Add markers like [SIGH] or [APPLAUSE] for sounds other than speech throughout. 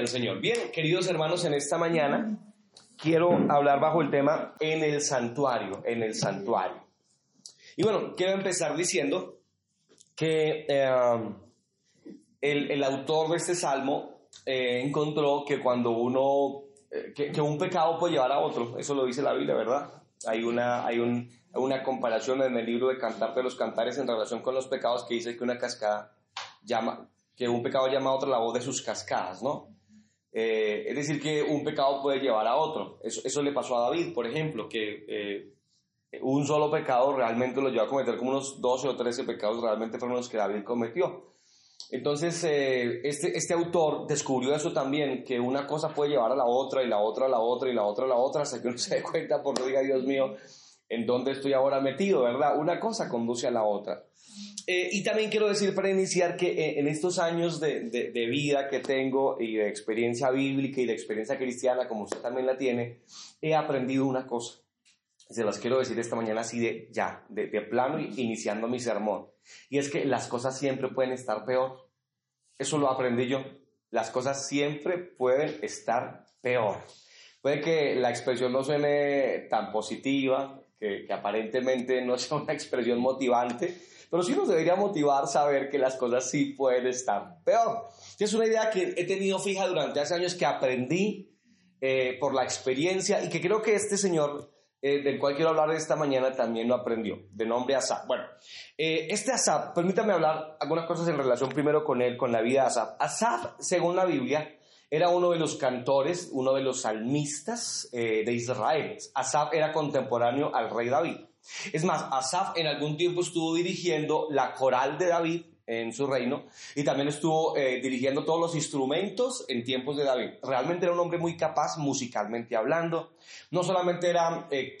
Gloria al Señor. Bien, queridos hermanos, en esta mañana quiero hablar bajo el tema en el santuario, en el santuario. Y bueno, quiero empezar diciendo que eh, el, autor de este salmo eh, encontró que cuando uno, eh, que, un pecado puede llevar a otro, eso lo dice la Biblia, ¿verdad? Hay una, hay una comparación en el libro de Cantar de los Cantares en relación con los pecados que dice que una cascada llama, que un pecado llama a otro la voz de sus cascadas, ¿no? Eh, es decir, que un pecado puede llevar a otro. Eso, eso le pasó a David, por ejemplo, que eh, un solo pecado realmente lo llevó a cometer como unos 12 o 13 pecados realmente fueron los que David cometió. Entonces, eh, este, este autor descubrió eso también, que una cosa puede llevar a la otra y la otra a la otra y la otra a la otra, hasta que uno [LAUGHS] se dé cuenta, por no diga Dios mío, en dónde estoy ahora metido, ¿verdad? Una cosa conduce a la otra. Eh, y también quiero decir para iniciar que eh, en estos años de, de, vida que tengo y de experiencia bíblica y de experiencia cristiana, como usted también la tiene, he aprendido una cosa. Se las quiero decir esta mañana así de ya, de, de plano, iniciando mi sermón. Y es que las cosas siempre pueden estar peor. Eso lo aprendí yo. Las cosas siempre pueden estar peor. Puede que la expresión no suene tan positiva, que, que aparentemente no sea una expresión motivante, pero sí nos debería motivar saber que las cosas sí pueden estar peor. Es una idea que he tenido fija durante hace años que aprendí eh, por la experiencia y que creo que este señor eh, del cual quiero hablar esta mañana también lo aprendió, de nombre Asap. Bueno, eh, este Asap, permítame hablar algunas cosas en relación primero con él, con la vida de Asap. Asap, según la Biblia, era uno de los cantores, uno de los salmistas de Israel. Asap era contemporáneo al rey David. Es más, Asaf en algún tiempo estuvo dirigiendo la coral de David en su reino y también estuvo eh, dirigiendo todos los instrumentos en tiempos de David. Realmente era un hombre muy capaz musicalmente hablando. No solamente era eh,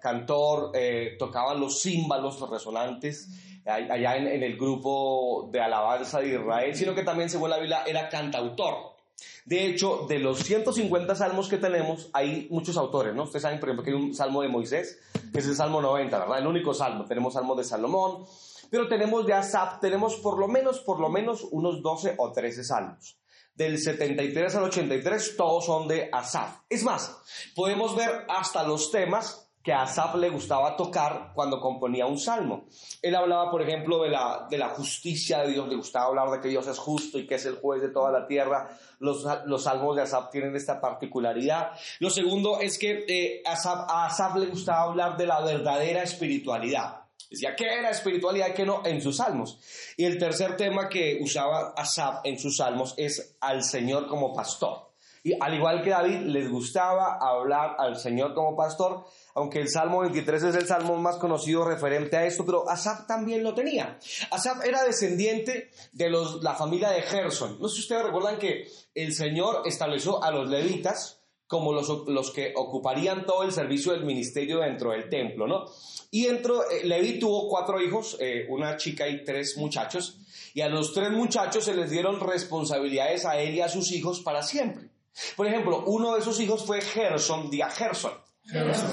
cantor, eh, tocaba los címbalos, los resonantes allá en, en el grupo de alabanza de Israel, sino que también, según la Biblia, era cantautor. De hecho, de los 150 salmos que tenemos, hay muchos autores, ¿no? Ustedes saben, por ejemplo, que hay un salmo de Moisés, que es el Salmo 90, ¿verdad? El único salmo. Tenemos salmo de Salomón, pero tenemos de Asaf, tenemos por lo menos, por lo menos unos 12 o 13 salmos. Del 73 al 83, todos son de Asaf. Es más, podemos ver hasta los temas que a Asaf le gustaba tocar cuando componía un salmo. Él hablaba, por ejemplo, de la, de la justicia de Dios, le gustaba hablar de que Dios es justo y que es el juez de toda la tierra. Los, los salmos de Asaf tienen esta particularidad. Lo segundo es que eh, a Asaf le gustaba hablar de la verdadera espiritualidad. Decía, ¿qué era espiritualidad y qué no? En sus salmos. Y el tercer tema que usaba Asaf en sus salmos es al Señor como pastor. Y al igual que David, les gustaba hablar al Señor como pastor, aunque el Salmo 23 es el salmo más conocido referente a esto, pero Asaf también lo tenía. Asaf era descendiente de los, la familia de Gerson. No sé si ustedes recuerdan que el Señor estableció a los levitas como los, los que ocuparían todo el servicio del ministerio dentro del templo, ¿no? Y dentro, eh, Levi tuvo cuatro hijos, eh, una chica y tres muchachos, y a los tres muchachos se les dieron responsabilidades a él y a sus hijos para siempre. Por ejemplo, uno de esos hijos fue Gerson, día Gerson.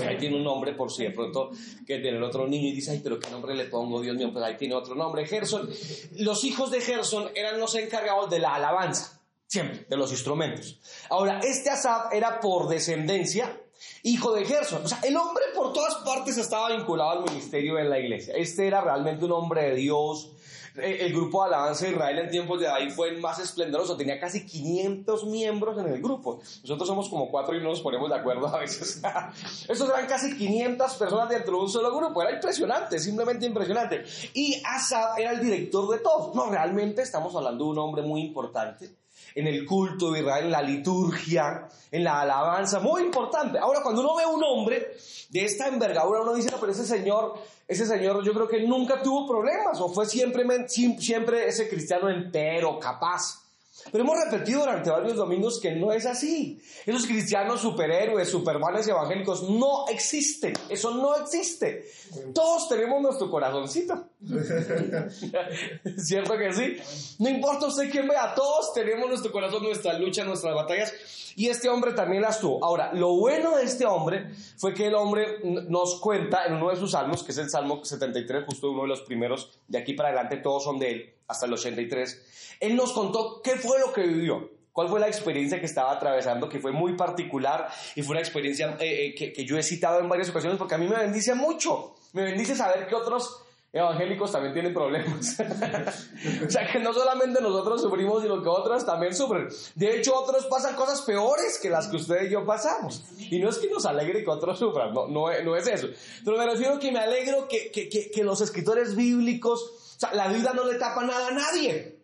Ahí tiene un nombre por si de pronto que tiene el otro niño y dice, ay, pero qué nombre le pongo, Dios mío, pues ahí tiene otro nombre, Gerson. Los hijos de Gerson eran los encargados de la alabanza, siempre, de los instrumentos. Ahora, este Asaf era por descendencia hijo de Gerson. O sea, el hombre por todas partes estaba vinculado al ministerio en la iglesia. Este era realmente un hombre de Dios, el grupo de alabanza de Israel en tiempos de David fue el más esplendoroso, tenía casi 500 miembros en el grupo. Nosotros somos como cuatro y no nos ponemos de acuerdo a veces. [LAUGHS] Esos eran casi 500 personas dentro de un solo grupo, era impresionante, simplemente impresionante. Y Asaf era el director de todos. No, realmente estamos hablando de un hombre muy importante en el culto de Israel, en la liturgia, en la alabanza, muy importante. Ahora, cuando uno ve un hombre de esta envergadura, uno dice, no, pero ese señor, ese señor yo creo que nunca tuvo problemas, o fue siempre, siempre ese cristiano entero, capaz. Pero hemos repetido durante varios domingos que no es así. Esos cristianos superhéroes, supermanes evangélicos no existen. Eso no existe. Todos tenemos nuestro corazoncito. [LAUGHS] ¿Cierto que sí? No importa usted quién vea, todos tenemos nuestro corazón, nuestra lucha, nuestras batallas. Y este hombre también las tuvo. Ahora, lo bueno de este hombre fue que el hombre nos cuenta en uno de sus salmos, que es el Salmo 73, justo uno de los primeros, de aquí para adelante todos son de él, hasta el 83. Él nos contó qué fue lo que vivió. ¿Cuál fue la experiencia que estaba atravesando que fue muy particular y fue una experiencia eh, eh, que, que yo he citado en varias ocasiones porque a mí me bendice mucho? Me bendice saber que otros evangélicos también tienen problemas. [LAUGHS] o sea que no solamente nosotros sufrimos, sino que otros también sufren. De hecho, otros pasan cosas peores que las que usted y yo pasamos. Y no es que nos alegre que otros sufran, no, no, no es eso. Pero me refiero que me alegro que, que, que, que los escritores bíblicos, o sea, la vida no le tapa nada a nadie.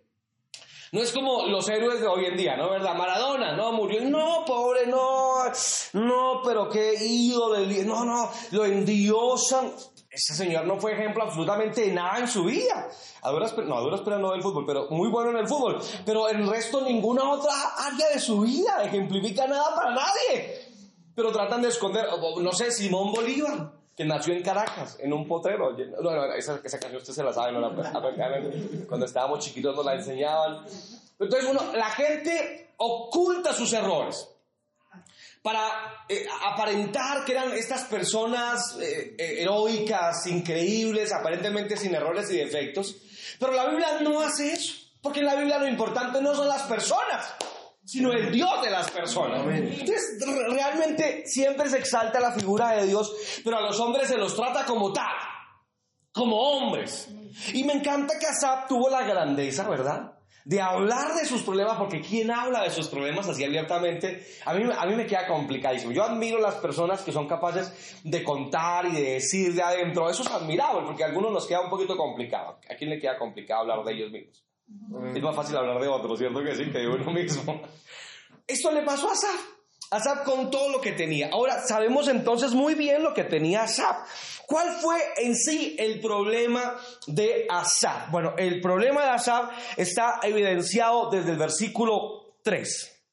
No es como los héroes de hoy en día, ¿no? ¿Verdad? Maradona, ¿no? Murió. No, pobre, no. No, pero qué ídolo. No, no. Lo endiosan ese señor no fue ejemplo absolutamente de nada en su vida. A duras, no, a duras pero no del fútbol, pero muy bueno en el fútbol. Pero el resto, ninguna otra área de su vida ejemplifica nada para nadie. Pero tratan de esconder, no sé, Simón Bolívar, que nació en Caracas, en un potrero. No, no, esa, esa canción usted se la sabe, no la Cuando estábamos chiquitos nos la enseñaban. Entonces, uno, la gente oculta sus errores para eh, aparentar que eran estas personas eh, eh, heroicas, increíbles, aparentemente sin errores y defectos. Pero la Biblia no hace eso, porque en la Biblia lo importante no son las personas, sino el Dios de las personas. Entonces, realmente siempre se exalta la figura de Dios, pero a los hombres se los trata como tal, como hombres. Y me encanta que Asap tuvo la grandeza, ¿verdad? De hablar de sus problemas, porque quien habla de sus problemas así abiertamente, a mí, a mí me queda complicadísimo. Yo admiro las personas que son capaces de contar y de decir de adentro, eso es admirable, porque a algunos nos queda un poquito complicado. ¿A quién le queda complicado hablar de ellos mismos? Es más fácil hablar de otros, ¿cierto que sí? Que de uno [LAUGHS] mismo. Esto le pasó a Asaf. Asaf con todo lo que tenía. Ahora, sabemos entonces muy bien lo que tenía Asaf. ¿Cuál fue en sí el problema de Asaf? Bueno, el problema de Asaf está evidenciado desde el versículo 3.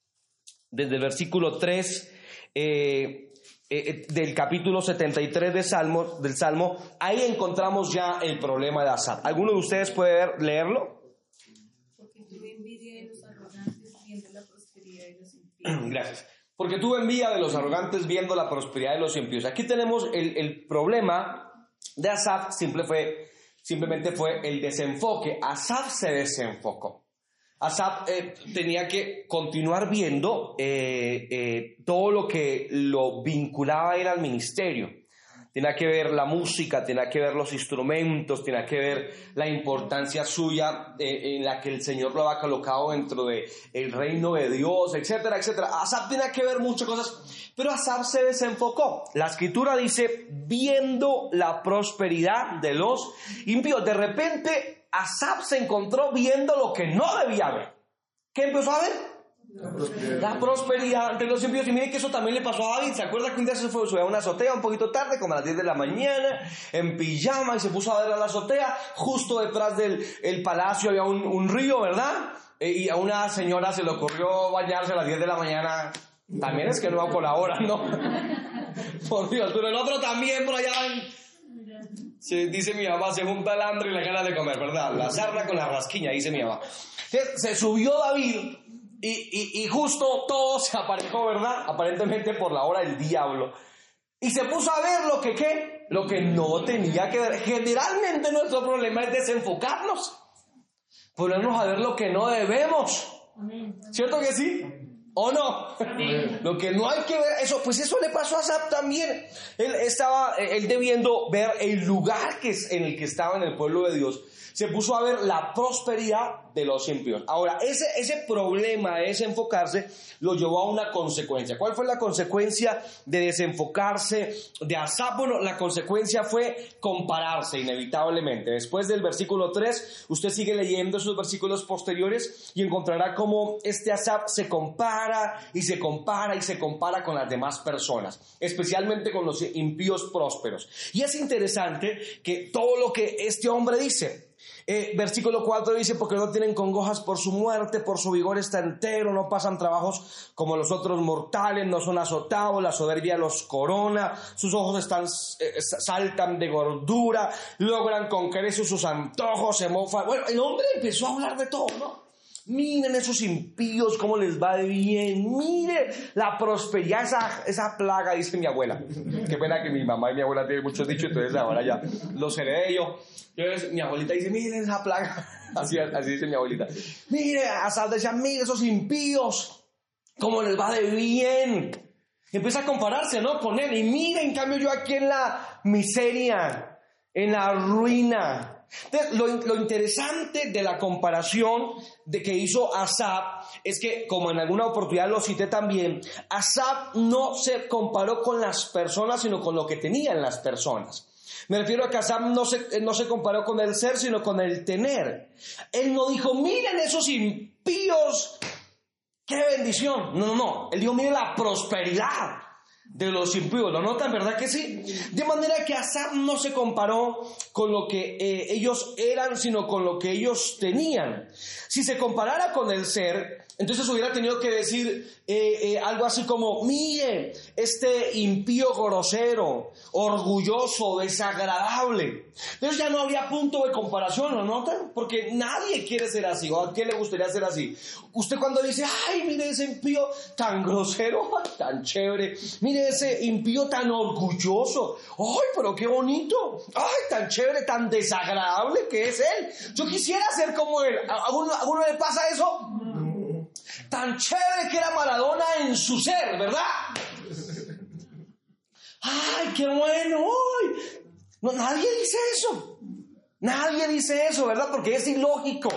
Desde el versículo 3 eh, eh, eh, del capítulo 73 de Salmo, del Salmo, ahí encontramos ya el problema de Asaf. ¿Alguno de ustedes puede leerlo? Porque tuve envidia de los arrogantes la prosperidad de los [CLEARS THROAT] Gracias. Porque tuve envidia de los arrogantes viendo la prosperidad de los impíos. Aquí tenemos el, problema de Asaf, simplemente fue el desenfoque. Asaf se desenfocó. Asaf eh, tenía que continuar viendo eh, eh, todo lo que lo vinculaba a al ministerio tiene que ver la música, tiene que ver los instrumentos, tiene que ver la importancia suya eh, en la que el Señor lo ha colocado dentro del el reino de Dios, etcétera, etcétera. Asaf tiene que ver muchas cosas, pero Asaf se desenfocó. La escritura dice, viendo la prosperidad de los impíos. De repente, Asaf se encontró viendo lo que no debía ver. ¿Qué empezó a ver? La prosperidad. ante los impíos. Y miren que eso también le pasó a David. ¿Se acuerda que un día se fue a una azotea un poquito tarde, como a las 10 de la mañana, en pijama, y se puso a ver a la azotea? Justo detrás del el palacio había un, río, ¿verdad? Eh, y a una señora se le ocurrió bañarse a las 10 de la mañana. También es que no va por la hora, ¿no? [LAUGHS] por Dios, pero el otro también por allá Se, dice mi mamá, se junta el hambre y la gana de comer, ¿verdad? La sarna con la rasquiña, dice mi mamá. Se subió David y, justo todo se aparejó, ¿verdad? Aparentemente por la hora del diablo. Y se puso a ver lo que qué, lo que no tenía que ver. Generalmente nuestro problema es desenfocarnos. Ponernos a ver lo que no debemos. ¿Cierto que sí? ¿O no? Lo que no hay que ver, eso, pues eso le pasó a Zap también. Él estaba, él debiendo ver el lugar que es en el que estaba en el pueblo de Dios. Se puso a ver la prosperidad de los impíos. Ahora, ese, ese problema, ese enfocarse, lo llevó a una consecuencia. ¿Cuál fue la consecuencia de desenfocarse de Asap? Bueno, la consecuencia fue compararse inevitablemente. Después del versículo 3, usted sigue leyendo esos versículos posteriores y encontrará cómo este Asap se compara y se compara y se compara con las demás personas, especialmente con los impíos prósperos. Y es interesante que todo lo que este hombre dice, eh, versículo 4 dice, porque no tienen congojas por su muerte, por su vigor está entero, no pasan trabajos como los otros mortales, no son azotados, la soberbia los corona, sus ojos están, eh, saltan de gordura, logran con sus antojos, se mofan. Bueno, el hombre empezó a hablar de todo, ¿no? Miren esos impíos, cómo les va de bien. Mire la prosperidad, esa, esa plaga, dice mi abuela. Qué pena que mi mamá y mi abuela tienen muchos dichos, entonces ahora ya los heredé yo. Entonces mi abuelita dice, miren esa plaga. [LAUGHS] Así, así dice mi abuelita. Mire, Asad decía, mire esos impíos, cómo les va de bien. empieza a compararse, ¿no? Con él. Y mire, en cambio, yo aquí en la miseria, en la ruina, lo, interesante de la comparación de que hizo Asab es que, como en alguna oportunidad lo cité también, Asab no se comparó con las personas, sino con lo que tenían las personas. Me refiero a que Asab no se, no se comparó con el ser, sino con el tener. Él no dijo, miren esos impíos, qué bendición. No, no, no. Él dijo, miren la prosperidad de los impíos. ¿Lo notan, verdad que sí? De manera que Asab no se comparó con lo que eh, ellos eran, sino con lo que ellos tenían. Si se comparara con el ser, entonces hubiera tenido que decir eh, eh, algo así como, mire, este impío grosero, orgulloso, desagradable. Entonces ya no habría punto de comparación, ¿lo notan? Porque nadie quiere ser así, o a quién le gustaría ser así. Usted cuando dice, ay, mire ese impío tan grosero, [LAUGHS] tan chévere, mire ese impío tan orgulloso, ay, pero qué bonito, ay, tan chévere, tan desagradable que es él. Yo quisiera ser como él. ¿A uno, a uno le pasa eso? Tan chévere que era Maradona en su ser, ¿verdad? ¡Ay, qué bueno! No, nadie dice eso. Nadie dice eso, ¿verdad? Porque es ilógico.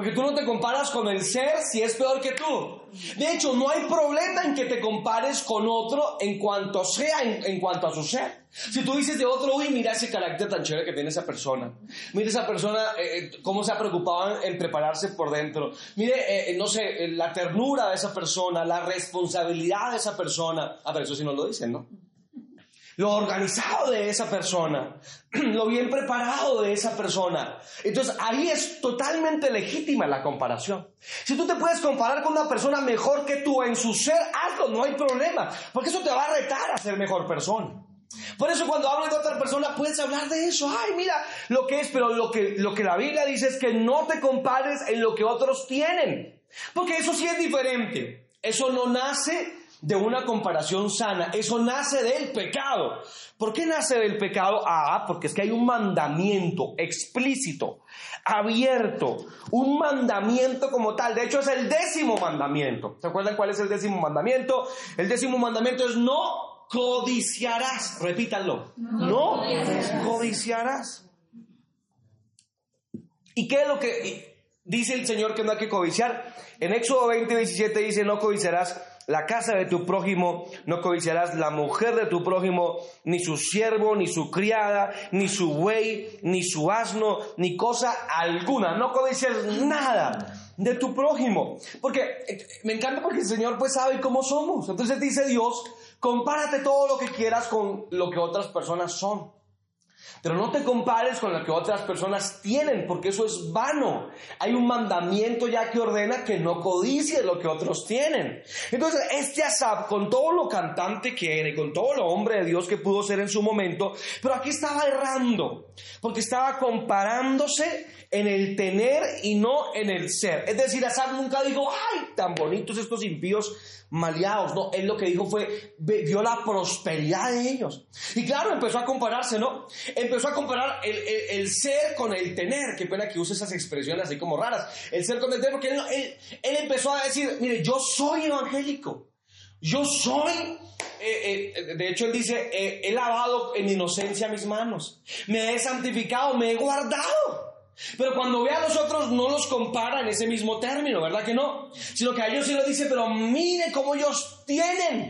Porque tú no te comparas con el ser si es peor que tú. De hecho, no hay problema en que te compares con otro en cuanto sea, en, cuanto a su ser. Si tú dices de otro, uy, mira ese carácter tan chévere que tiene esa persona. Mira esa persona, eh, eh, cómo se ha preocupado en, prepararse por dentro. Mire, eh, no sé, la ternura de esa persona, la responsabilidad de esa persona. Ah, pero eso sí no lo dicen, ¿no? Lo organizado de esa persona, [CLEARS THROAT] lo bien preparado de esa persona. Entonces ahí es totalmente legítima la comparación. Si tú te puedes comparar con una persona mejor que tú en su ser, hazlo, no hay problema, porque eso te va a retar a ser mejor persona. Por eso cuando hablas de otra persona puedes hablar de eso. Ay, mira lo que es, pero lo que, lo que la Biblia dice es que no te compares en lo que otros tienen. Porque eso sí es diferente. Eso no nace de una comparación sana. Eso nace del pecado. ¿Por qué nace del pecado? Ah, porque es que hay un mandamiento explícito, abierto, un mandamiento como tal. De hecho, es el décimo mandamiento. ¿Se acuerdan cuál es el décimo mandamiento? El décimo mandamiento es no codiciarás. Repítanlo. No, codiciarás. ¿Y qué es lo que dice el Señor que no hay que codiciar? En Éxodo 20, 17 dice, no codiciarás la casa de tu prójimo, no codiciarás la mujer de tu prójimo, ni su siervo, ni su criada, ni su buey, ni su asno, ni cosa alguna. No codicias nada de tu prójimo. Porque eh, me encanta porque el Señor pues sabe cómo somos. Entonces dice Dios, compárate todo lo que quieras con lo que otras personas son. Pero no te compares con lo que otras personas tienen, porque eso es vano. Hay un mandamiento ya que ordena que no codicies lo que otros tienen. Entonces, este Asab, con todo lo cantante que era y con todo lo hombre de Dios que pudo ser en su momento, pero aquí estaba errando, porque estaba comparándose en el tener y no en el ser. Es decir, Asab nunca dijo, ay, tan bonitos estos impíos maleados. No, él lo que dijo fue, vio la prosperidad de ellos. Y claro, empezó a compararse, ¿no? Empezó a comparar el, ser con el tener. Qué pena que use esas expresiones así como raras. El ser con el tener, porque él, él, empezó a decir, mire, yo soy evangélico. Yo soy eh, eh, de hecho, él dice, he lavado en inocencia mis manos, me he santificado, me he guardado. Pero cuando ve a los otros no los compara en ese mismo término, ¿verdad que no? Sino que a ellos sí lo dice, pero mire cómo ellos tienen.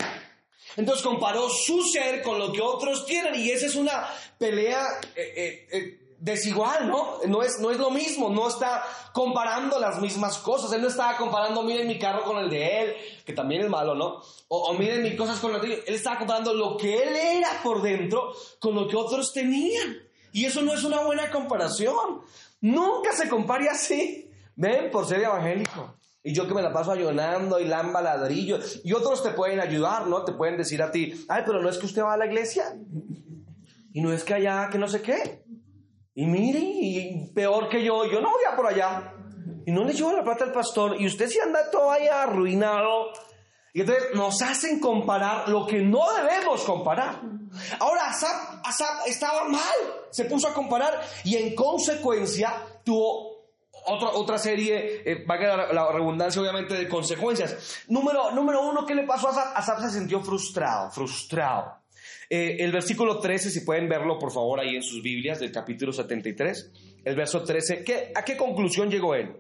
Entonces comparó su ser con lo que otros tienen y esa es una pelea eh, eh, eh, desigual, ¿no? No es, no es lo mismo, no está comparando las mismas cosas. Él no estaba comparando, miren mi carro con el de él, que también es malo, ¿no? O, o miren mis cosas con lo de él. Él estaba comparando lo que él era por dentro con lo que otros tenían. Y eso no es una buena comparación. Nunca se compare así. Ven por ser evangélico. Y yo que me la paso ayunando y lamba ladrillo. Y otros te pueden ayudar, ¿no? Te pueden decir a ti, ay, pero no es que usted va a la iglesia. Y no es que allá, que no sé qué. Y mire, y peor que yo, yo no voy a por allá. Y no le llevo la plata al pastor y usted se anda todo ahí arruinado. Y entonces nos hacen comparar lo que no debemos comparar. Ahora Asap, estaba mal, se puso a comparar y en consecuencia tuvo otra, otra serie, eh, va a quedar la redundancia obviamente de consecuencias. Número, número uno, ¿qué le pasó a Asap? Asap se sintió frustrado, frustrado. Eh, el versículo 13, si pueden verlo por favor ahí en sus Biblias del capítulo 73, el verso 13, ¿qué, ¿a qué conclusión llegó él?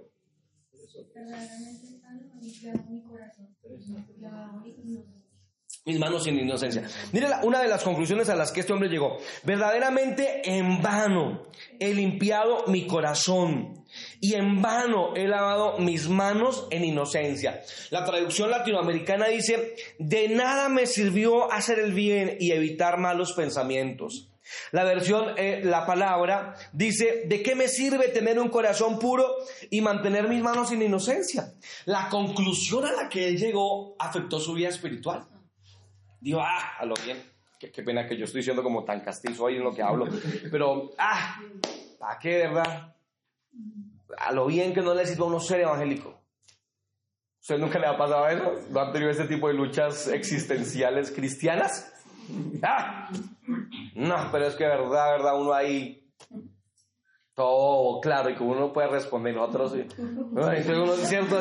Mis manos sin inocencia. Mire una de las conclusiones a las que este hombre llegó. Verdaderamente en vano he limpiado mi corazón y en vano he lavado mis manos en inocencia. La traducción latinoamericana dice, de nada me sirvió hacer el bien y evitar malos pensamientos. La versión, eh, la palabra, dice, ¿de qué me sirve tener un corazón puro y mantener mis manos sin inocencia? La conclusión a la que él llegó afectó su vida espiritual. Digo, ah, a lo bien. Qué, pena que yo estoy siendo como tan castizo ahí en lo que hablo. Pero, ah, ¿para qué, verdad? A lo bien que no le sirva a uno ser evangélico. ¿Usted nunca le ha pasado eso? ¿No han tenido ese tipo de luchas existenciales cristianas? [LAUGHS] No, pero es que verdad, verdad, uno ahí todo claro y que uno puede responder, nosotros. Entonces uno es [LAUGHS] cierto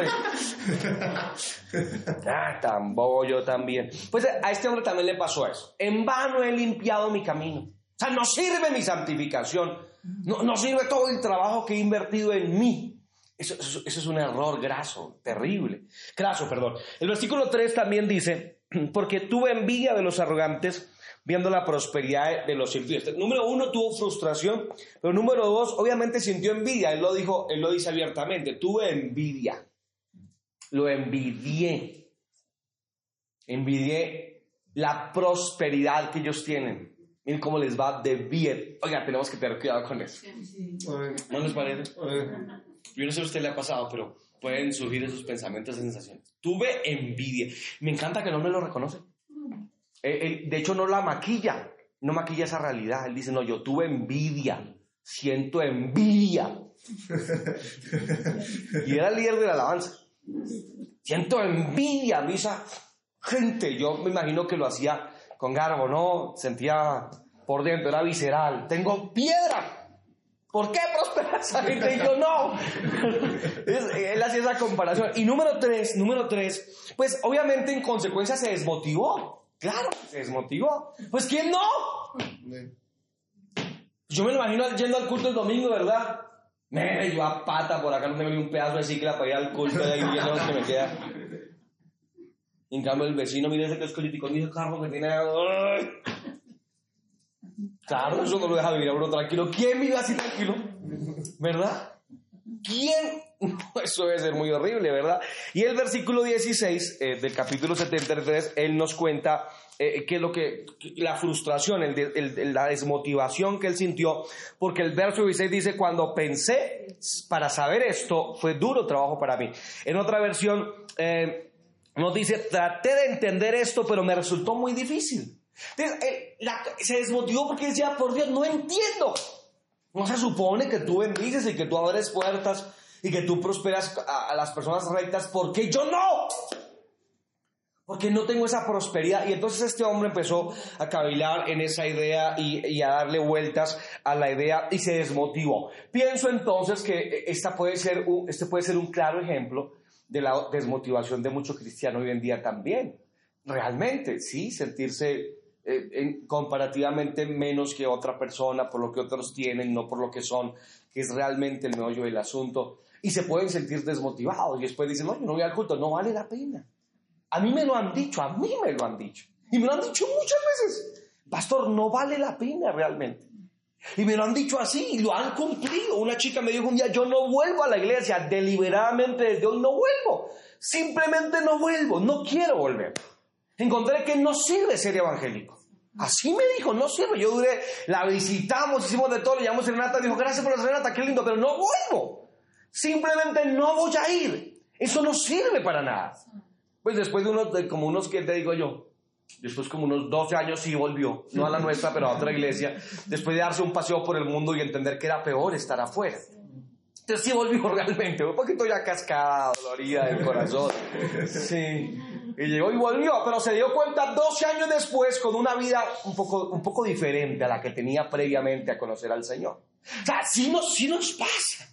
ah, tan bobo yo también. Pues a este hombre también le pasó eso. En vano he limpiado mi camino. O sea, no sirve mi santificación. No, no sirve todo el trabajo que he invertido en mí. Eso, eso, eso, es un error graso, terrible. Graso, perdón. El versículo 3 también dice, [CLEARS THROAT] porque tuve envidia de los arrogantes viendo la prosperidad de los impíos. Número uno, tuvo frustración, pero número dos, obviamente sintió envidia. Él lo dijo, él lo dice abiertamente, tuve envidia. Lo envidié. Envidié la prosperidad que ellos tienen. Miren cómo les va de bien. Oiga, tenemos que tener cuidado con eso. ¿No les parece? Yo no sé si a usted le ha pasado, pero pueden surgir esos pensamientos y sensaciones. Tuve envidia. Me encanta que no me lo reconoce. Eh, de hecho, no la maquilla, no maquilla esa realidad. Él dice, no, yo tuve envidia, siento envidia. [LAUGHS] y era el líder de la alabanza. Siento envidia, misa. Gente, yo me imagino que lo hacía con garbo, ¿no? Sentía por dentro, era visceral. Tengo piedra. ¿Por qué [LAUGHS] Y yo no. [LAUGHS] él hacía esa comparación. Y número tres, número tres, pues obviamente en consecuencia se desmotivó. Claro, se desmotivó. Pues ¿quién no? Yo me lo imagino yendo al culto el domingo, ¿verdad? Me yo a pata por acá no tengo ni un pedazo de cicla para ir al culto de ahí viendo lo que me queda. en cambio el vecino, mire ese que es colítico, mire el carro que tiene. Claro, eso no lo deja vivir a uno tranquilo. ¿Quién vive así tranquilo? ¿Verdad? ¿Quién? [LAUGHS] Eso debe ser muy horrible, ¿verdad? Y el versículo 16 eh, del capítulo 73, él nos cuenta eh, que lo que, la frustración, la desmotivación que él sintió, porque el verso 16 dice, cuando pensé para saber esto, fue duro trabajo para mí. En otra versión, eh, nos dice, traté de entender esto, pero me resultó muy difícil. se desmotivó porque decía, por Dios, no entiendo. No se supone que tú bendices y que tú abres puertas y que tú prosperas a, las personas rectas, porque yo no. Porque no tengo esa prosperidad. Y entonces este hombre empezó a cavilar en esa idea y, a darle vueltas a la idea y se desmotivó. Pienso entonces que esta puede ser este puede ser un claro ejemplo de la desmotivación de muchos cristianos hoy en día también. Realmente, sí, sentirse eh, comparativamente menos que otra persona por lo que otros tienen, no por lo que son, que es realmente el meollo del asunto. Y se pueden sentir desmotivados y después dicen, no, yo no voy al culto, no vale la pena. A mí me lo han dicho, a mí me lo han dicho. Y me lo han dicho muchas veces. Pastor, no vale la pena realmente. Y me lo han dicho así y lo han cumplido. Una chica me dijo un día, yo no vuelvo a la iglesia, deliberadamente desde hoy no vuelvo. Simplemente no vuelvo, no quiero volver. Encontré que no sirve ser evangélico. Así me dijo, no sirve. Yo duré, la visitamos, hicimos de todo, le llamamos serenata, dijo, gracias por la serenata, qué lindo, pero no vuelvo. Simplemente no voy a ir. Eso no sirve para nada. Pues después de unos, de como unos, ¿qué te digo yo? Después como unos 12 años sí volvió, no a la nuestra, pero a otra iglesia, después de darse un paseo por el mundo y entender que era peor estar afuera. Entonces sí volvió [LAUGHS] realmente, un poquito ya cascada, dolorida del corazón. Sí. Y llegó y volvió, pero se dio cuenta 12 años después con una vida un poco, un poco diferente a la que tenía previamente a conocer al Señor. O sea, sí nos, sí nos pasa.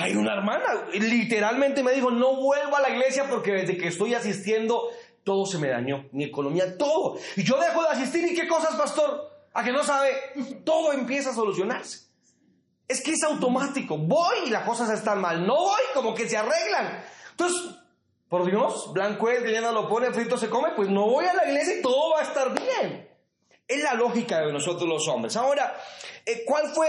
Hay una hermana, literalmente me dijo, no vuelvo a la iglesia porque desde que estoy asistiendo todo se me dañó, mi economía, todo. Y yo dejo de asistir y qué cosas, pastor, a que no sabe, todo empieza a solucionarse. Es que es automático, voy y las cosas están mal, no voy, como que se arreglan. Entonces, por Dios, blanco es, no lo pone, frito se come, pues no voy a la iglesia y todo va a estar bien. Es la lógica de nosotros los hombres. Ahora, eh, ¿cuál fue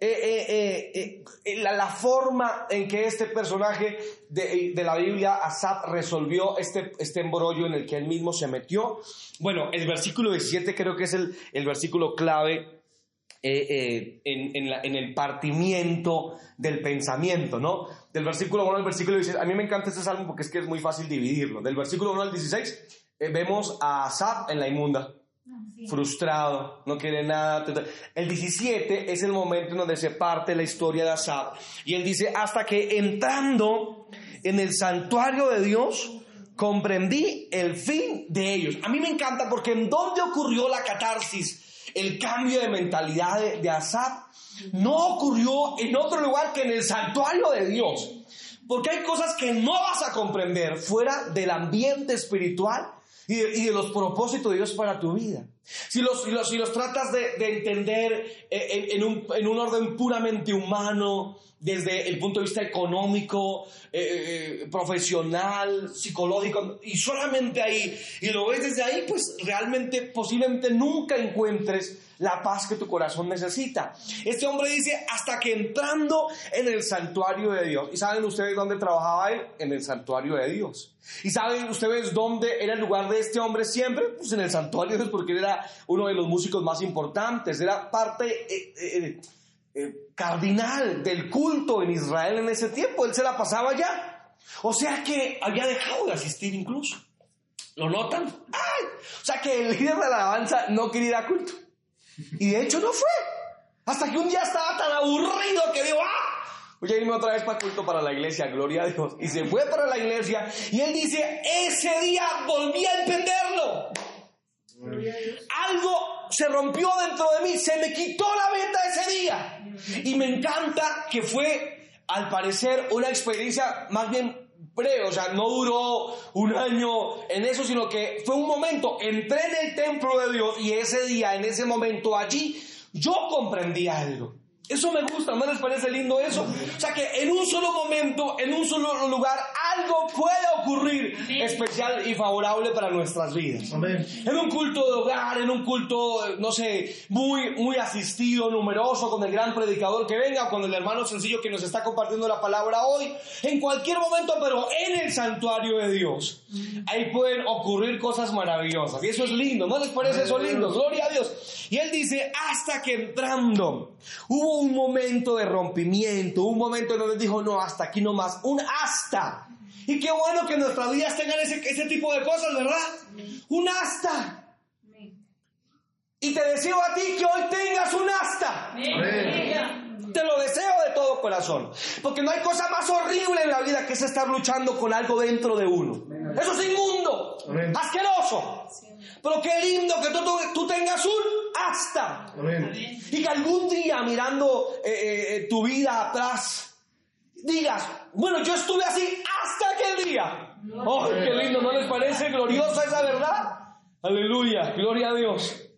eh, eh, eh, la, la, forma en que este personaje de, de, la Biblia, Asaf, resolvió este, este embrollo en el que él mismo se metió. Bueno, el versículo 17 creo que es el, el versículo clave en, en, la, en, el partimiento del pensamiento, ¿no? Del versículo 1 al versículo 16. A mí me encanta este salmo porque es que es muy fácil dividirlo. Del versículo 1 al 16 vemos a Asaf en la inmunda frustrado, no quiere nada. El 17 es el momento en donde se parte la historia de Asaf. Y él dice, hasta que entrando en el santuario de Dios, comprendí el fin de ellos. A mí me encanta porque en dónde ocurrió la catarsis, el cambio de mentalidad de, de Asaf, no ocurrió en otro lugar que en el santuario de Dios. Porque hay cosas que no vas a comprender fuera del ambiente espiritual y de, los propósitos de Dios para tu vida. Si los, los, si los tratas de, de entender eh, en, un, en, un, orden puramente humano, desde el punto de vista económico, eh, eh, profesional, psicológico, y solamente ahí, y lo ves desde ahí, pues realmente posiblemente nunca encuentres la paz que tu corazón necesita. Este hombre dice, hasta que entrando en el santuario de Dios, ¿y saben ustedes dónde trabajaba él? En el santuario de Dios. ¿Y saben ustedes dónde era el lugar de este hombre siempre? Pues en el santuario de Dios, porque él era uno de los músicos más importantes, era parte... Eh, eh, eh, cardinal del culto en Israel en ese tiempo. Él se la pasaba allá. O sea que había dejado de asistir incluso. ¿Lo notan? ¡Ay! O sea que el líder de la alabanza no quería ir a culto. Y de hecho no fue. Hasta que un día estaba tan aburrido que dijo, ¡ah! Voy a irme otra vez para culto para la iglesia, gloria a Dios. Y se fue para la iglesia y él dice, ese día volví a entenderlo. Algo se rompió dentro de mí, se me quitó la venta ese día. Y me encanta que fue, al parecer, una experiencia más bien breve, o sea, no duró un año en eso, sino que fue un momento, entré en el templo de Dios y ese día, en ese momento allí, yo comprendí algo. Eso me gusta, ¿no les parece lindo eso? O sea que en un solo momento, en un solo lugar, algo puede ocurrir especial y favorable para nuestras vidas. En un culto de hogar, en un culto, no sé, muy, muy asistido, numeroso, con el gran predicador que venga, con el hermano sencillo que nos está compartiendo la palabra hoy, en cualquier momento, pero en el santuario de Dios, ahí pueden ocurrir cosas maravillosas. Y eso es lindo, ¿no les parece eso lindo? Gloria a Dios. Y él dice, hasta que entrando, hubo un momento de rompimiento, un momento en donde dijo, no, hasta aquí no más, un hasta. Y qué bueno que nuestras vidas tengan ese, ese tipo de cosas, ¿verdad? Un hasta. Y te deseo a ti que hoy tengas un hasta. Te lo deseo de todo corazón. Porque no hay cosa más horrible en la vida que es estar luchando con algo dentro de uno. Eso es inmundo, asqueroso. Pero qué lindo que tú, tú, tengas un hasta. Y que algún día mirando eh, eh, eh, tu vida atrás, digas, bueno, yo estuve así hasta aquel día. ¡Oh, qué lindo! ¿No les parece gloriosa esa verdad? Aleluya, gloria a Dios.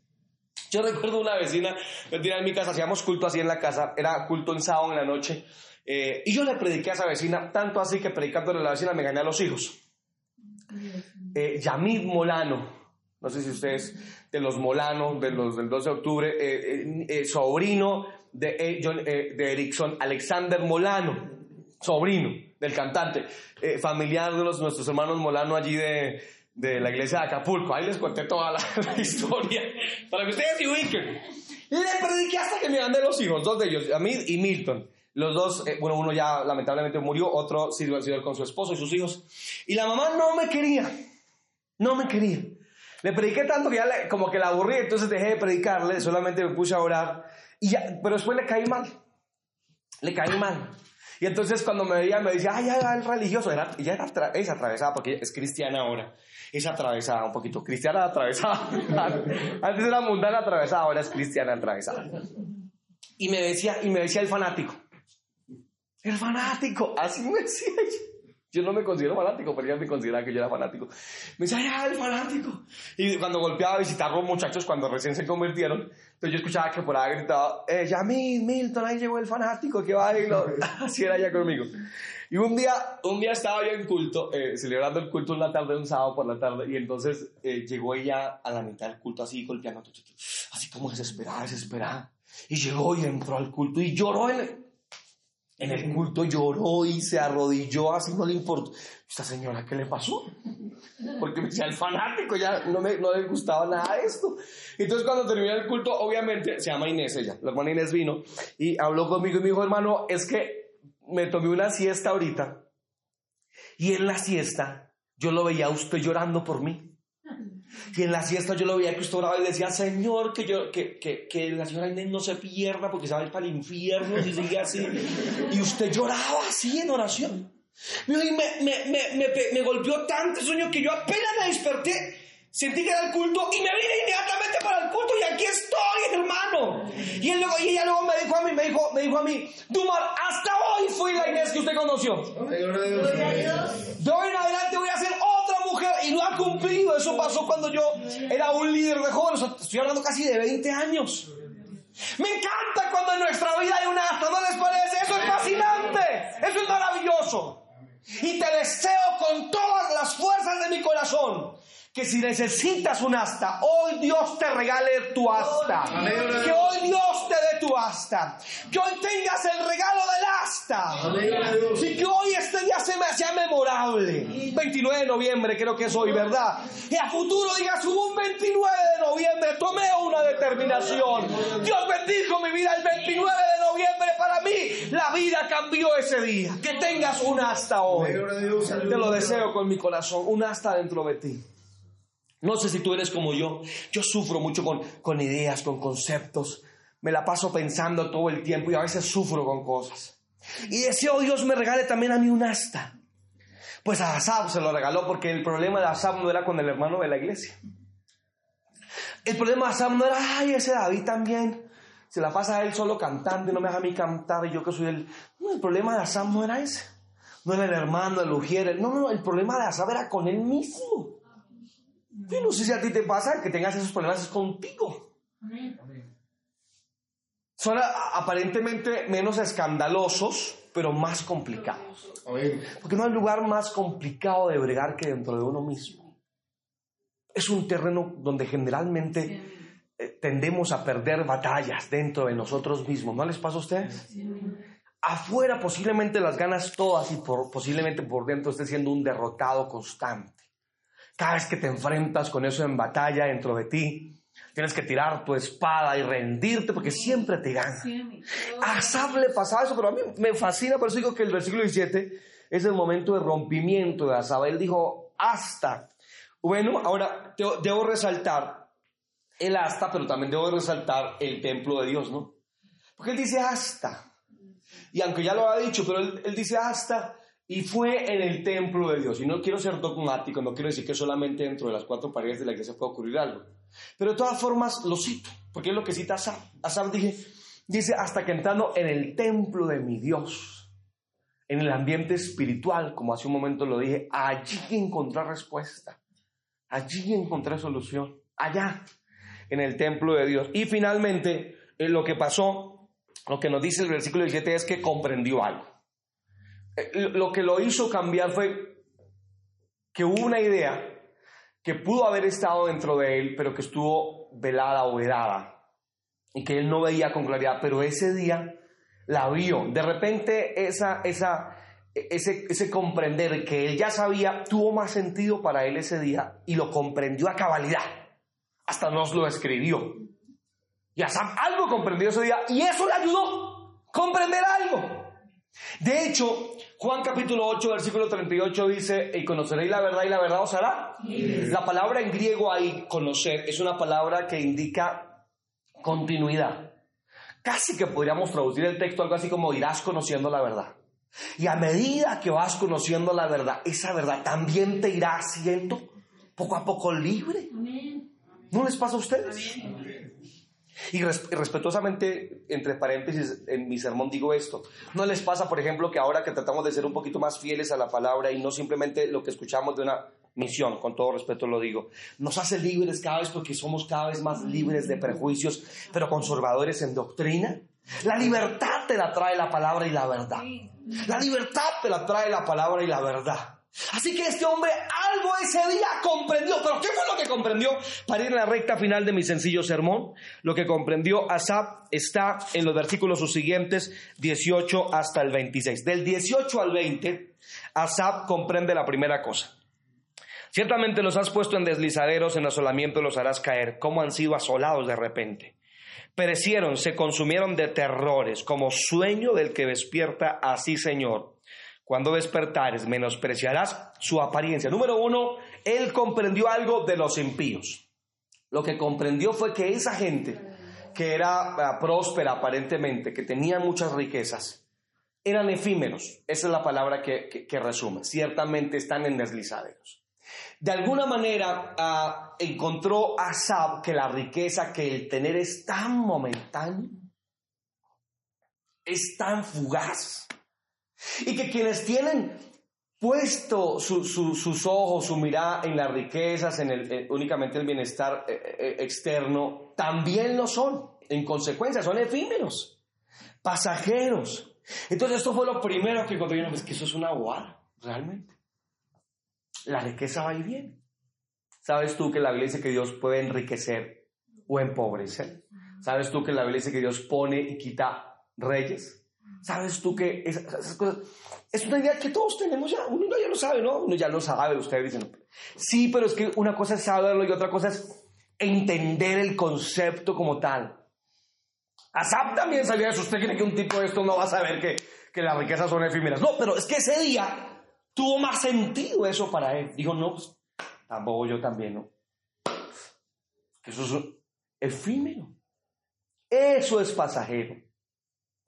Yo recuerdo una vecina, en mi casa, hacíamos culto así en la casa, era culto en sábado en la noche, y yo le prediqué a esa vecina, tanto así que predicándole a la vecina me gané a los hijos. Yamid Molano, no sé si ustedes, de los Molano, de los del 12 de octubre, eh, eh, eh, sobrino de, John, de Erickson, Alexander Molano, sobrino del cantante, familiar de los, nuestros hermanos Molano allí de, de, la iglesia de Acapulco. Ahí les conté toda la, [LAUGHS] la historia, para que ustedes se ubiquen. Le prediqué hasta que me gané los hijos, dos de ellos, Amid y Milton. Los dos, bueno, uno ya lamentablemente murió, otro sirvió al Señor con su esposo y sus hijos. Y la mamá no me quería, no me quería. Le prediqué tanto que ya como que la aburrí, entonces dejé de predicarle, solamente me puse a orar. Y ya, pero después le caí mal. Le caí mal. Y entonces cuando me veía me decía, ay, ya el religioso, era, ella era es atravesada porque es cristiana ahora, es atravesada un poquito, cristiana atravesada, [LAUGHS] antes era mundana atravesada, ahora es cristiana atravesada. Y me decía, y me decía el fanático, el fanático, así me decía yo. No me considero fanático, pero ella me consideraba que yo era fanático. Me decía, ¡ay, el fanático! Y cuando golpeaba a visitar los muchachos, cuando recién se convirtieron, entonces yo escuchaba que por ahí gritaba, eh, Yamil, Milton, ahí llegó el fanático, que va. [LAUGHS] Así era ella conmigo. Y un día, un día estaba yo en culto, eh, celebrando el culto una tarde, un sábado por la tarde, y entonces eh, llegó ella a la mitad del culto así golpeando, así como desesperada, desesperada. Y llegó y entró al culto y lloró en, en el culto lloró y se arrodilló, así no le importó. ¿Esta señora qué le pasó? Porque me decía el fanático, ya no, me, no le gustaba nada esto. Entonces cuando terminó el culto, obviamente, se llama Inés ella, la hermana Inés vino y habló conmigo y me dijo, hermano, es que me tomé una siesta ahorita y en la siesta yo lo veía usted llorando por mí. Y en la siesta yo lo veía que usted oraba y decía, Señor, que, yo, que, que, que la señora Inés no se pierda porque se va a ir para el infierno si sigue así. Y usted lloraba así en oración. Y me, me, me, me, golpeó tanto el sueño que yo apenas me desperté. Sentí que era el culto y me vine inmediatamente para el culto y aquí estoy, hermano. Y, él luego, y ella luego me dijo a mí, me dijo, me dijo a mí, Dumar, hasta hoy fui la Inés que usted conoció. De hoy en adelante voy a ser y lo ha cumplido. Eso pasó cuando yo era un líder de jóvenes. Estoy hablando casi de 20 años. Me encanta cuando en nuestra vida hay un asta, ¿no les parece? Eso es fascinante, eso es maravilloso. Y te deseo con todas las fuerzas de mi corazón que si necesitas un asta, hoy Dios te regale tu asta. Que hoy Dios te dé tu asta. Que hoy tengas el regalo del asta. Y que hoy este día se me sea memorable. 29 de noviembre creo que es hoy, ¿verdad? Y a futuro digas, hubo un 29 de noviembre, tomé una determinación. Dios bendijo mi vida el 29 de noviembre para mí. La vida cambió ese día. Que tengas un asta hoy. Te lo deseo con mi corazón, un asta dentro de ti. No sé si tú eres como yo. Yo sufro mucho con, con ideas, con conceptos. Me la paso pensando todo el tiempo y a veces sufro con cosas. Y deseo Dios me regale también a mí un asta. Pues a Asab se lo regaló porque el problema de Asab no era con el hermano de la iglesia. El problema de Asab no era, ay, ese David también. Se la pasa a él solo cantando y no me deja a mí cantar y yo que soy el... No, el problema de Asab no era ese. No era el hermano, el ujier. No, no, el problema de Asab era con él mismo. Yo no sé si a ti te pasa que tengas esos problemas contigo. Son aparentemente menos escandalosos, pero más complicados. Porque no hay lugar más complicado de bregar que dentro de uno mismo. Es un terreno donde generalmente eh, tendemos a perder batallas dentro de nosotros mismos. ¿No les pasa a ustedes? Afuera posiblemente las ganas todas y posiblemente por dentro esté siendo un derrotado constante. Cada vez que te enfrentas con eso en batalla dentro de ti, tienes que tirar tu espada y rendirte porque siempre te gana. a Asaf le pasaba eso, pero a mí me fascina, por eso digo que el versículo 17 es el momento de rompimiento de Asaf. Él dijo, hasta. Bueno, ahora debo resaltar el hasta, pero también debo resaltar el templo de Dios, ¿no? Porque él dice hasta. Y aunque ya lo ha dicho, pero él, él dice hasta y fue en el templo de Dios. Y no quiero ser dogmático, no quiero decir que solamente dentro de las cuatro paredes de la iglesia puede ocurrir algo. Pero de todas formas lo cito, porque es lo que cita Asaf. Asaf dice, hasta que entrando en el templo de mi Dios, en el ambiente espiritual, como hace un momento lo dije, allí encontré respuesta, allí encontré solución, allá, en el templo de Dios. Y finalmente, eh, lo que pasó, lo que nos dice el versículo 17 es que comprendió algo. Eh, lo que lo hizo cambiar fue que hubo una idea que pudo haber estado dentro de él, pero que estuvo velada o vedada, y que él no veía con claridad, pero ese día la vio. De repente esa, esa, ese, ese comprender que él ya sabía tuvo más sentido para él ese día y lo comprendió a cabalidad. Hasta nos lo escribió. Y algo comprendió ese día y eso le ayudó a comprender algo. De hecho, Juan capítulo 8, versículo 38 dice, y conoceréis la verdad y la verdad os hará. La palabra en griego ahí, conocer, es una palabra que indica continuidad. Casi que podríamos traducir el texto algo así como irás conociendo la verdad. Y a medida que vas conociendo la verdad, esa verdad también te irá haciendo poco a poco libre. ¿No les pasa a ustedes? Y respetuosamente, entre paréntesis, en mi sermón digo esto. ¿No les pasa, por ejemplo, que ahora que tratamos de ser un poquito más fieles a la palabra y no simplemente lo que escuchamos de una misión, con todo respeto lo digo, nos hace libres cada vez porque somos cada vez más libres de prejuicios, pero conservadores en doctrina? La libertad te la trae la palabra y la verdad. La libertad te la trae la palabra y la verdad. Así que este hombre ese día comprendió. ¿Pero qué fue lo que comprendió? Para ir a la recta final de mi sencillo sermón, lo que comprendió Asap está en los versículos siguientes, 18 hasta el 26. Del 18 al 20, Asap comprende la primera cosa. Ciertamente los has puesto en deslizaderos, en asolamiento los harás caer. ¿Cómo han sido asolados de repente? Perecieron, se consumieron de terrores, como sueño del que despierta así, Señor cuando despertares, menospreciarás su apariencia. Número uno, él comprendió algo de los impíos. Lo que comprendió fue que esa gente que era ah, próspera aparentemente, que tenía muchas riquezas, eran efímeros. Esa es la palabra que, resume. Ciertamente están en deslizaderos. De alguna manera uh, encontró Sab que la riqueza, que el tener es tan momentáneo, es tan fugaz, y que quienes tienen puesto sus ojos, su mirada en las riquezas, en el, únicamente el bienestar eh, eh, externo, también lo son. En consecuencia, son efímeros, pasajeros. Entonces esto fue lo primero que encontré. es que eso es una guarda, realmente. La riqueza va y viene. ¿Sabes tú que la Biblia dice que Dios puede enriquecer o empobrecer? ¿Sabes tú que la Biblia dice que Dios pone y quita reyes? ¿Sabes tú que esas, cosas? Es una idea que todos tenemos ya. Uno ya lo sabe, ¿no? Uno ya lo sabe. Ustedes dicen, sí, pero es que una cosa es saberlo y otra cosa es entender el concepto como tal. Asap también sabía eso. Usted cree que un tipo de esto no va a saber que, que las riquezas son efímeras. No, pero es que ese día tuvo más sentido eso para él. Dijo, no, pues, tampoco yo también, ¿no? Eso es efímero. Eso es pasajero.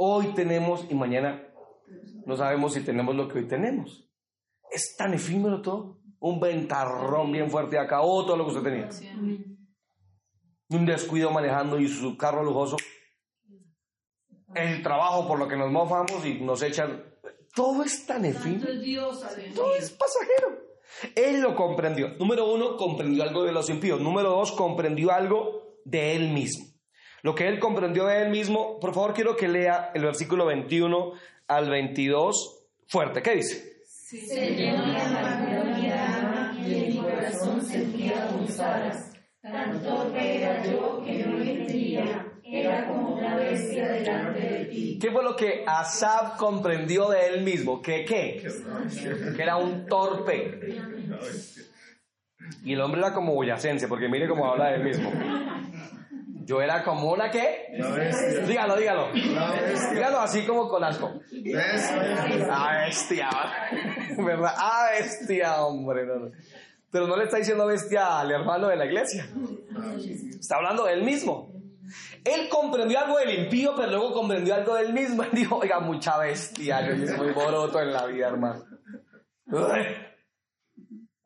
Hoy tenemos y mañana no sabemos si tenemos lo que hoy tenemos. Es tan efímero todo. Un ventarrón bien fuerte acá, o todo lo que usted tenía. Un descuido manejando y su carro lujoso. El trabajo por lo que nos mofamos y nos echan. Todo es tan efímero. Todo es pasajero. Él lo comprendió. Número uno, comprendió algo de los impíos. Número dos, comprendió algo de él mismo. Lo que él comprendió de él mismo, por favor quiero que lea el versículo 21 al 22 fuerte. ¿Qué dice? Se llenó de amargura y en mi corazón sentía pulsadas. Tan torpe era yo que no entendía. Era como una bestia delante de ti. ¿Qué fue lo que Asab comprendió de él mismo? ¿Que qué? Que era un torpe. Y el hombre era como boyacense, porque mire cómo habla de él mismo. Yo era como una qué? Dígalo, dígalo. Dígalo así como con asco. Bestia. Ah, bestia. [LAUGHS] ¿Verdad? Ah, bestia, hombre. Pero no le está diciendo bestia al hermano de la iglesia. Está hablando de él mismo. Él comprendió algo del impío, pero luego comprendió algo del mismo. [LAUGHS] Y dijo, oiga, mucha bestia. Yo soy muy boroto en la vida, hermano.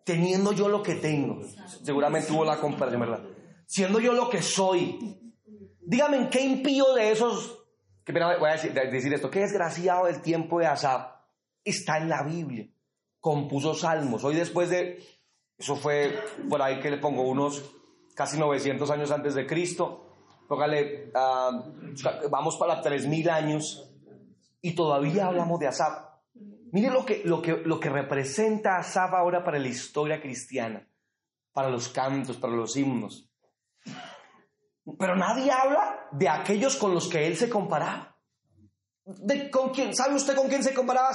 Teniendo yo lo que tengo. Seguramente hubo la comparación, ¿verdad? Siendo yo lo que soy. Dígame en qué impío de esos, que voy a decir, esto, qué desgraciado del tiempo de Asaf está en la Biblia. Compuso salmos. Hoy después de, eso fue por ahí que le pongo unos casi 900 años antes de Cristo. Ah, vamos para 3000 años y todavía hablamos de Asaf. Mire lo que, lo que, lo que representa Asaf ahora para la historia cristiana, para los cantos, para los himnos. Pero nadie habla de aquellos con los que él se comparaba. ¿De con quién? ¿Sabe usted con quién se comparaba?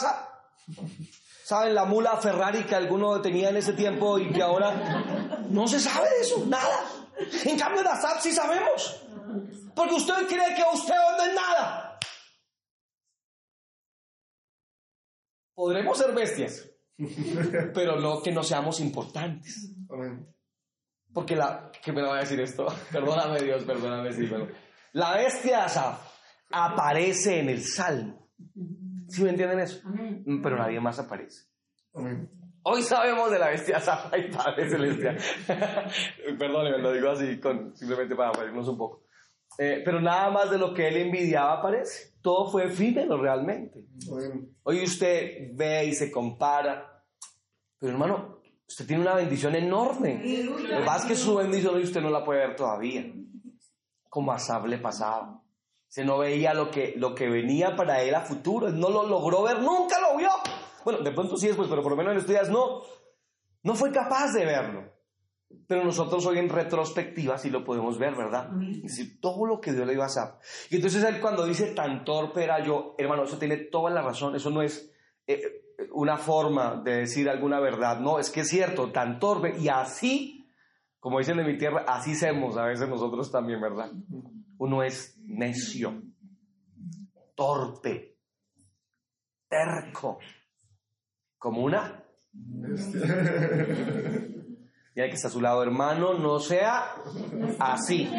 ¿Saben la mula Ferrari que alguno tenía en ese tiempo y que ahora no se sabe de eso? Nada. En cambio de Asap sí sabemos. Porque usted cree que usted no es nada. Podremos ser bestias, pero no que no seamos importantes. Amén. Porque la. ¿Qué me va a decir esto? [LAUGHS] perdóname, Dios, perdóname, sí, pero. La bestia Asaf aparece en el Salmo. ¿Sí me entienden eso? Pero nadie más aparece. Hoy sabemos de la bestia [LAUGHS] Ay, Padre Celestial. [LAUGHS] Perdóneme, lo digo así, con, simplemente para reírnos un poco. Eh, pero nada más de lo que él envidiaba aparece. Todo fue efímero realmente. Hoy usted ve y se compara. Pero hermano, usted tiene una bendición enorme. Lo más que su bendición hoy usted no la puede ver todavía. Como a Sab le pasaba. Se no veía lo que, lo que venía para él a futuro. No lo logró ver, nunca lo vio. Bueno, de pronto sí después, pero por lo menos en estos días no. No fue capaz de verlo. Pero nosotros hoy en retrospectiva sí lo podemos ver, ¿verdad? Y decir, todo lo que Dios le iba a hacer. Y entonces él cuando dice tan torpe era yo, hermano, eso tiene toda la razón, eso no es eh, una forma de decir alguna verdad, no, es que es cierto, tan torpe. Y así, como dicen en mi tierra, así somos a veces nosotros también, ¿verdad? Uno es necio, torpe, terco, como una [LAUGHS] y hay que está a su lado, hermano, no sea así.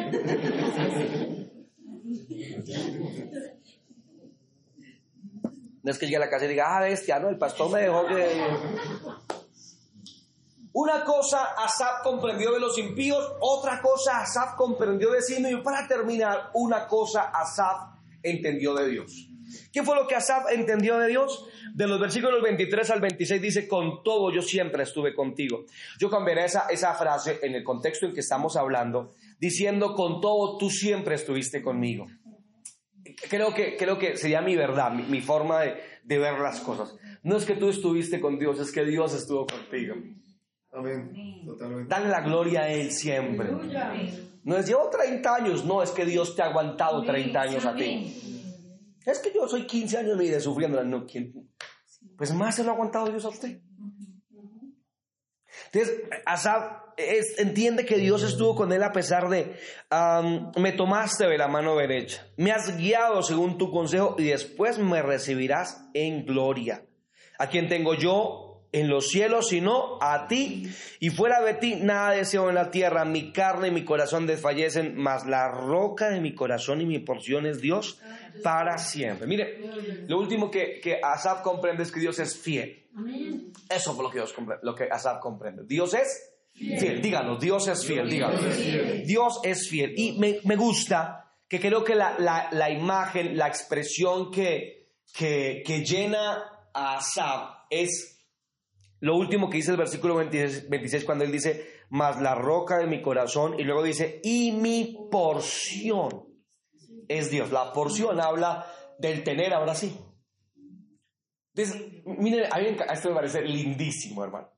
No es que llegue a la casa y diga, ah, bestia, no, el pastor me dejó que... Una cosa Asaf comprendió de los impíos, otra cosa Asaf comprendió de sí mismo y para terminar, una cosa Asaf entendió de Dios. ¿Qué fue lo que Asaf entendió de Dios? De los versículos 23 al 26 dice, con todo yo siempre estuve contigo. Yo cambiaré esa, esa frase en el contexto en que estamos hablando, diciendo, con todo tú siempre estuviste conmigo. Creo que, creo que sería mi verdad, mi, forma de, de, ver las cosas. No es que tú estuviste con Dios, es que Dios estuvo contigo. Amén. Totalmente. Dale la gloria a Él siempre. No es llevo 30 años, no, es que Dios te ha aguantado 30 años a ti. Es que yo soy 15 años de sufriendo. No, Pues más se lo ha aguantado Dios a usted. Entonces, Asaf entiende que Dios estuvo con él a pesar de, me tomaste de la mano derecha, me has guiado según tu consejo y después me recibirás en gloria. ¿A quien tengo yo? en los cielos, sino a ti. Y fuera de ti nada deseo en la tierra. Mi carne y mi corazón desfallecen, mas la roca de mi corazón y mi porción es Dios para siempre. Mire, lo último que, que Asaf comprende es que Dios es fiel. Eso fue lo que, Dios lo que Asaf comprende. Dios es fiel. Díganos, Dios es fiel. Díganos. Dios es fiel. Y me, me gusta que creo que la, la, la imagen, la expresión que, que, que llena a Asaf es lo último que dice el versículo 26, cuando él dice, más la roca de mi corazón, y luego dice, y mi porción es Dios. La porción habla del tener, ahora sí. Entonces, miren, a mí esto me parece lindísimo, hermano.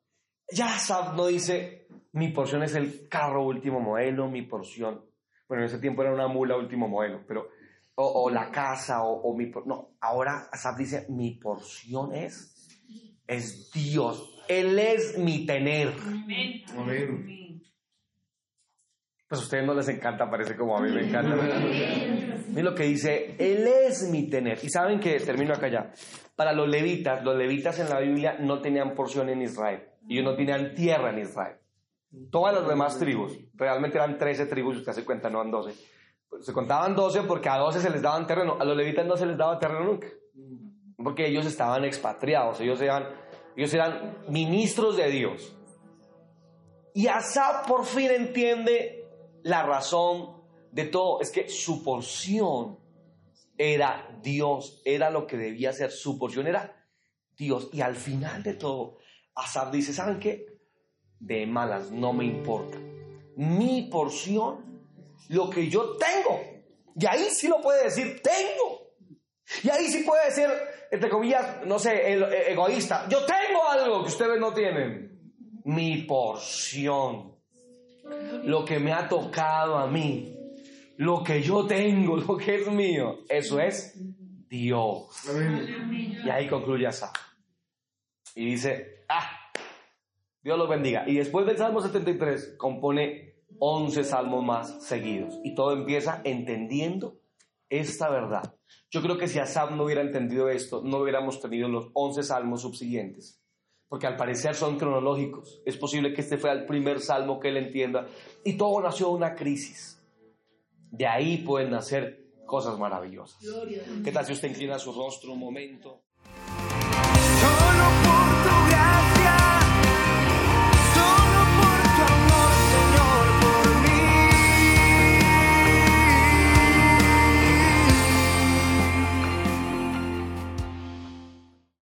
Ya Sab no dice, mi porción es el carro último modelo, mi porción. Bueno, en ese tiempo era una mula último modelo, pero, o, la casa, o, o mi... No, ahora Asaf dice, mi porción es es Dios. Él es mi tener. Amén. Pues a ustedes no les encanta, parece como a mí me encanta. [LAUGHS] Miren lo que dice, Él es mi tener. Y saben que, termino acá ya, para los levitas, los levitas en la Biblia no tenían porción en Israel. Ellos no tenían tierra en Israel. Todas las demás tribus, realmente eran 13 tribus, usted se cuenta, no eran 12. Se contaban 12 porque a 12 se les daban terreno, a los levitas no se les daba terreno nunca porque ellos estaban expatriados, ellos eran, ellos eran ministros de Dios. Y Asaf por fin entiende la razón de todo, es que su porción era Dios, era lo que debía ser, su porción era Dios. Y al final de todo, Asaf dice, ¿saben qué? De malas, no me importa. Mi porción, lo que yo tengo, y ahí sí lo puede decir, tengo. Y ahí sí puede decir, entre comillas, no sé, e, egoísta. Yo tengo algo que ustedes no tienen. Mi porción. Lo que me ha tocado a mí. Lo que yo tengo, [LAUGHS] lo que es mío. Eso es Dios. Y ahí concluye Asa. Y dice, ah, Dios los bendiga. Y después del Salmo 73 compone 11 salmos más seguidos. Y todo empieza entendiendo esta verdad. Yo creo que si Asaf no hubiera entendido esto, no hubiéramos tenido los 11 salmos subsiguientes, porque al parecer son cronológicos. Es posible que este fue el primer salmo que él entienda. Y todo nació de una crisis. De ahí pueden nacer cosas maravillosas. ¿Qué tal si usted inclina su rostro un momento?